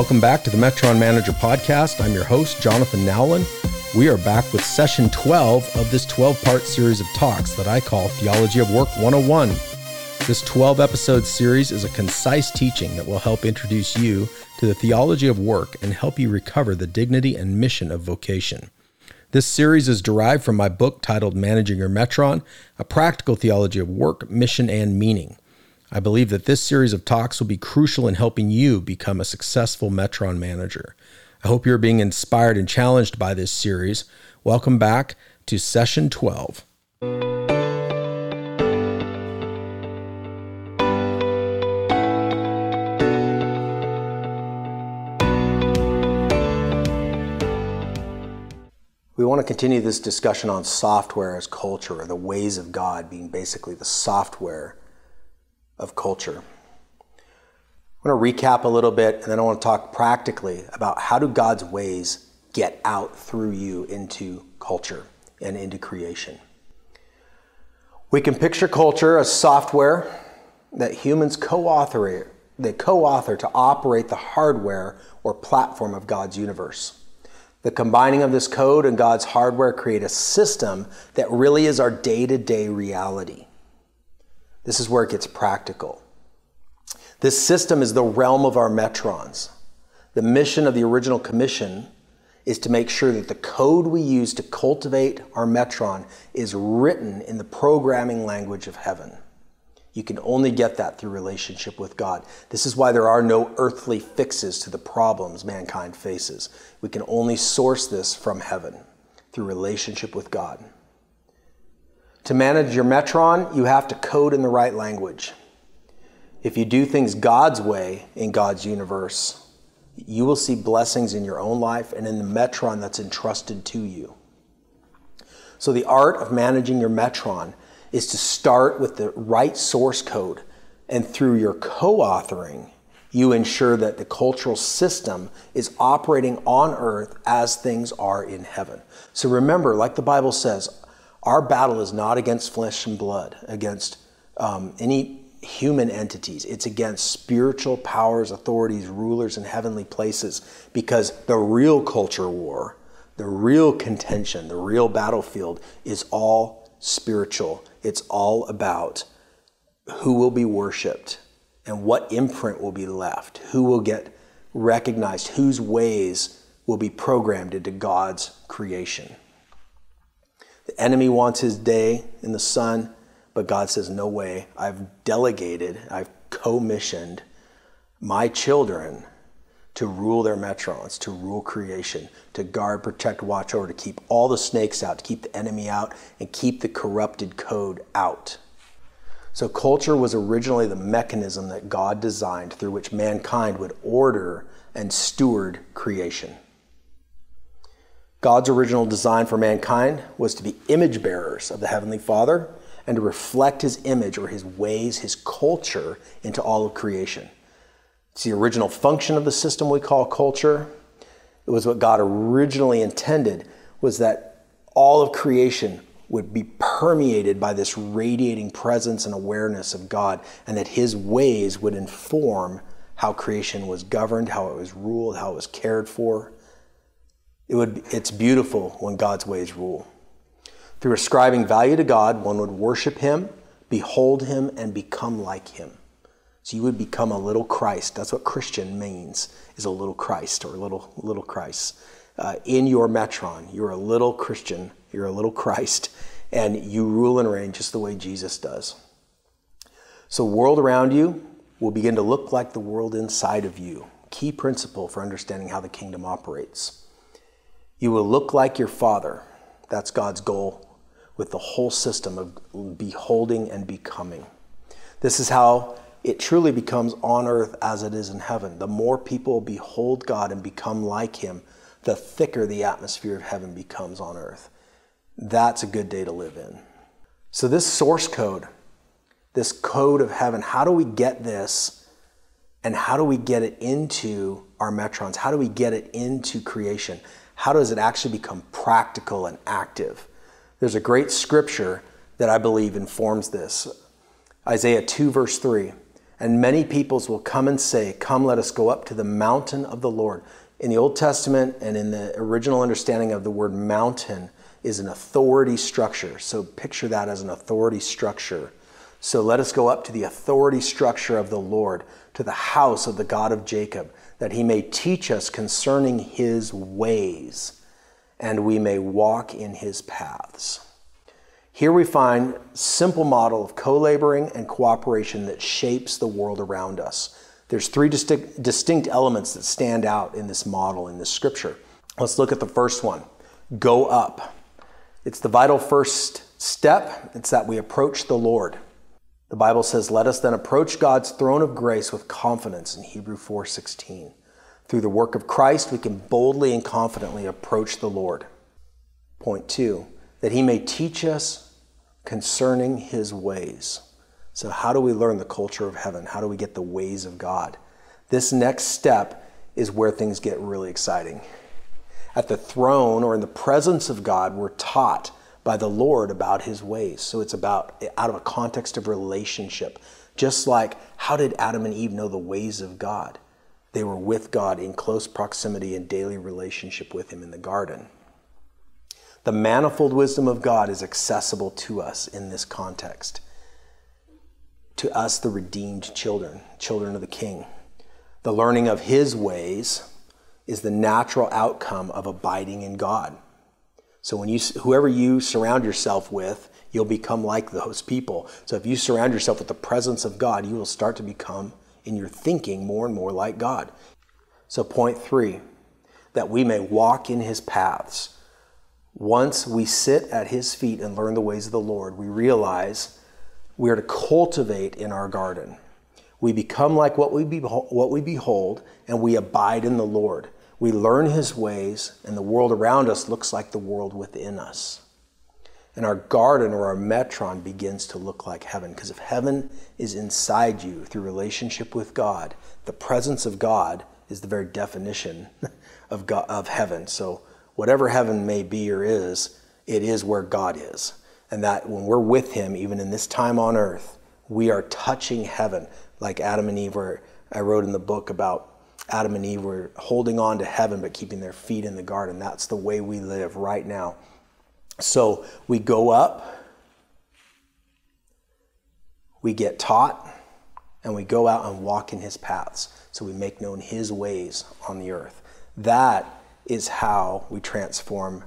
Welcome back to the Metron Manager Podcast. I'm your host, Jonathan Nowlin. We are back with session 12 of this 12 part series of talks that I call Theology of Work 101. This 12 episode series is a concise teaching that will help introduce you to the theology of work and help you recover the dignity and mission of vocation. This series is derived from my book titled Managing Your Metron, a practical theology of work, mission, and meaning. I believe that this series of talks will be crucial in helping you become a successful Metron manager. I hope you're being inspired and challenged by this series. Welcome back to session 12. We want to continue this discussion on software as culture, or the ways of God being basically the software of culture. I want to recap a little bit and then I want to talk practically about how do God's ways get out through you into culture and into creation. We can picture culture as software that humans co-author they co-author to operate the hardware or platform of God's universe. The combining of this code and God's hardware create a system that really is our day-to-day reality. This is where it gets practical. This system is the realm of our metrons. The mission of the original commission is to make sure that the code we use to cultivate our metron is written in the programming language of heaven. You can only get that through relationship with God. This is why there are no earthly fixes to the problems mankind faces. We can only source this from heaven through relationship with God. To manage your Metron, you have to code in the right language. If you do things God's way in God's universe, you will see blessings in your own life and in the Metron that's entrusted to you. So, the art of managing your Metron is to start with the right source code, and through your co authoring, you ensure that the cultural system is operating on earth as things are in heaven. So, remember, like the Bible says, our battle is not against flesh and blood, against um, any human entities. It's against spiritual powers, authorities, rulers in heavenly places because the real culture war, the real contention, the real battlefield is all spiritual. It's all about who will be worshiped and what imprint will be left, who will get recognized, whose ways will be programmed into God's creation. The enemy wants his day in the sun, but God says, No way. I've delegated, I've commissioned my children to rule their metrons, to rule creation, to guard, protect, watch over, to keep all the snakes out, to keep the enemy out, and keep the corrupted code out. So, culture was originally the mechanism that God designed through which mankind would order and steward creation. God's original design for mankind was to be image bearers of the Heavenly Father and to reflect His image or His ways, His culture into all of creation. It's the original function of the system we call culture. It was what God originally intended was that all of creation would be permeated by this radiating presence and awareness of God and that his ways would inform how creation was governed, how it was ruled, how it was cared for. It would, it's beautiful when God's ways rule. Through ascribing value to God, one would worship Him, behold Him, and become like Him. So you would become a little Christ. That's what Christian means, is a little Christ or a little, little Christ. Uh, in your metron, you're a little Christian, you're a little Christ, and you rule and reign just the way Jesus does. So world around you will begin to look like the world inside of you. Key principle for understanding how the kingdom operates. You will look like your Father. That's God's goal, with the whole system of beholding and becoming. This is how it truly becomes on earth as it is in heaven. The more people behold God and become like Him, the thicker the atmosphere of heaven becomes on earth. That's a good day to live in. So, this source code, this code of heaven, how do we get this and how do we get it into our metrons? How do we get it into creation? How does it actually become practical and active? There's a great scripture that I believe informs this. Isaiah 2, verse 3. And many peoples will come and say, Come, let us go up to the mountain of the Lord. In the Old Testament and in the original understanding of the word mountain is an authority structure. So picture that as an authority structure. So let us go up to the authority structure of the Lord, to the house of the God of Jacob, that he may teach us concerning his ways and we may walk in his paths. Here we find simple model of co-laboring and cooperation that shapes the world around us. There's three distinct, distinct elements that stand out in this model in this scripture. Let's look at the first one. Go up. It's the vital first step. It's that we approach the Lord. The Bible says, "Let us then approach God's throne of grace with confidence" in Hebrew 4:16. Through the work of Christ, we can boldly and confidently approach the Lord. Point two, that he may teach us concerning his ways. So, how do we learn the culture of heaven? How do we get the ways of God? This next step is where things get really exciting. At the throne or in the presence of God, we're taught by the Lord about his ways. So, it's about out of a context of relationship. Just like how did Adam and Eve know the ways of God? They were with God in close proximity and daily relationship with Him in the garden. The manifold wisdom of God is accessible to us in this context. To us, the redeemed children, children of the King. The learning of His ways is the natural outcome of abiding in God. So when you whoever you surround yourself with, you'll become like those people. So if you surround yourself with the presence of God, you will start to become in your thinking more and more like God. So, point three, that we may walk in his paths. Once we sit at his feet and learn the ways of the Lord, we realize we are to cultivate in our garden. We become like what we, behold, what we behold, and we abide in the Lord. We learn his ways, and the world around us looks like the world within us and our garden or our metron begins to look like heaven. Because if heaven is inside you through relationship with God, the presence of God is the very definition of, God, of heaven. So whatever heaven may be or is, it is where God is. And that when we're with Him, even in this time on earth, we are touching heaven, like Adam and Eve were. I wrote in the book about Adam and Eve were holding on to heaven but keeping their feet in the garden. That's the way we live right now so we go up, we get taught, and we go out and walk in his paths. So we make known his ways on the earth. That is how we transform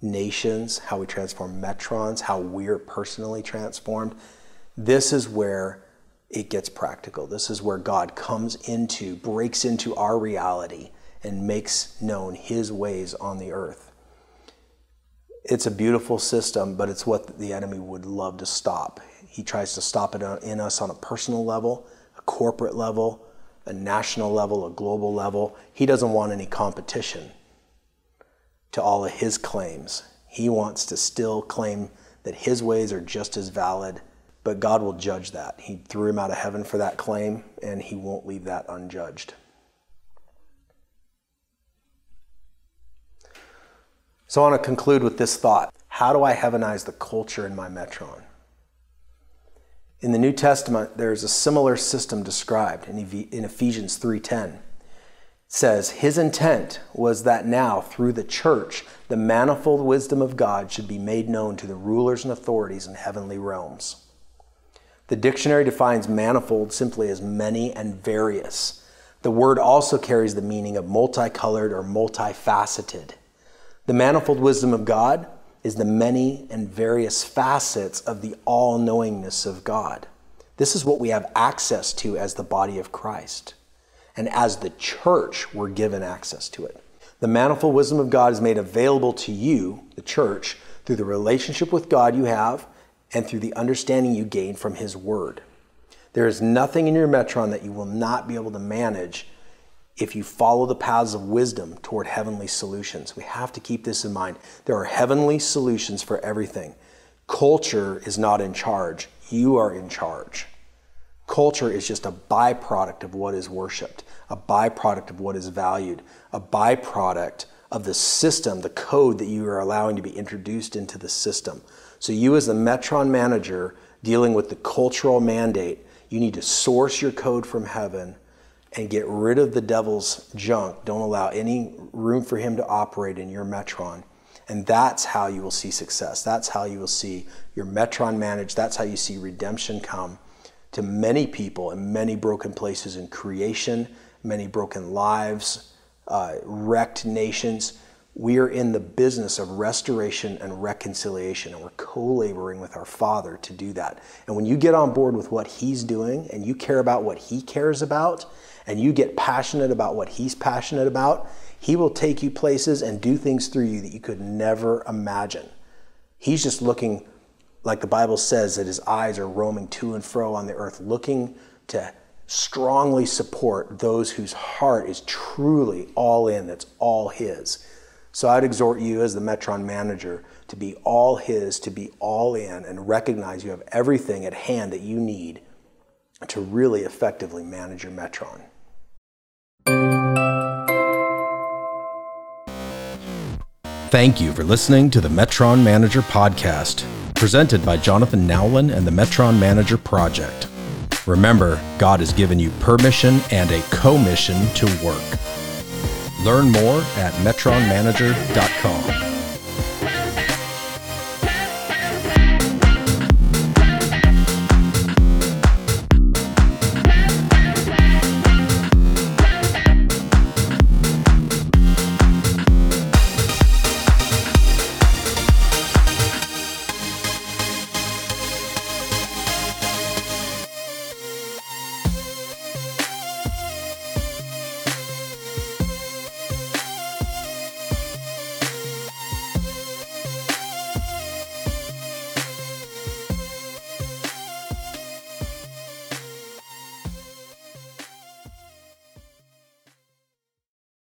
nations, how we transform metrons, how we're personally transformed. This is where it gets practical. This is where God comes into, breaks into our reality, and makes known his ways on the earth it's a beautiful system, but it's what the enemy would love to stop. He tries to stop it in us on a personal level, a corporate level, a national level, a global level. He doesn't want any competition to all of his claims. He wants to still claim that his ways are just as valid, but God will judge that. He threw him out of heaven for that claim, and he won't leave that unjudged. So I want to conclude with this thought. How do I heavenize the culture in my metron? In the New Testament, there's a similar system described in Ephesians 3:10. It says, "His intent was that now through the church the manifold wisdom of God should be made known to the rulers and authorities in heavenly realms." The dictionary defines manifold simply as many and various. The word also carries the meaning of multicolored or multifaceted. The manifold wisdom of God is the many and various facets of the all knowingness of God. This is what we have access to as the body of Christ. And as the church, we're given access to it. The manifold wisdom of God is made available to you, the church, through the relationship with God you have and through the understanding you gain from His Word. There is nothing in your Metron that you will not be able to manage if you follow the paths of wisdom toward heavenly solutions. We have to keep this in mind. There are heavenly solutions for everything. Culture is not in charge, you are in charge. Culture is just a byproduct of what is worshiped, a byproduct of what is valued, a byproduct of the system, the code that you are allowing to be introduced into the system. So, you as the Metron manager dealing with the cultural mandate, you need to source your code from heaven and get rid of the devil's junk. Don't allow any room for him to operate in your Metron. And that's how you will see success. That's how you will see your Metron managed. That's how you see redemption come to many people in many broken places in creation, many broken lives, uh, wrecked nations. We are in the business of restoration and reconciliation, and we're co laboring with our Father to do that. And when you get on board with what He's doing and you care about what He cares about, and you get passionate about what He's passionate about, He will take you places and do things through you that you could never imagine. He's just looking, like the Bible says, that His eyes are roaming to and fro on the earth, looking to strongly support those whose heart is truly all in, that's all His. So I'd exhort you as the Metron manager to be all His, to be all in, and recognize you have everything at hand that you need to really effectively manage your Metron. Thank you for listening to the Metron Manager Podcast, presented by Jonathan Nowlin and the Metron Manager Project. Remember, God has given you permission and a commission to work. Learn more at metronmanager.com.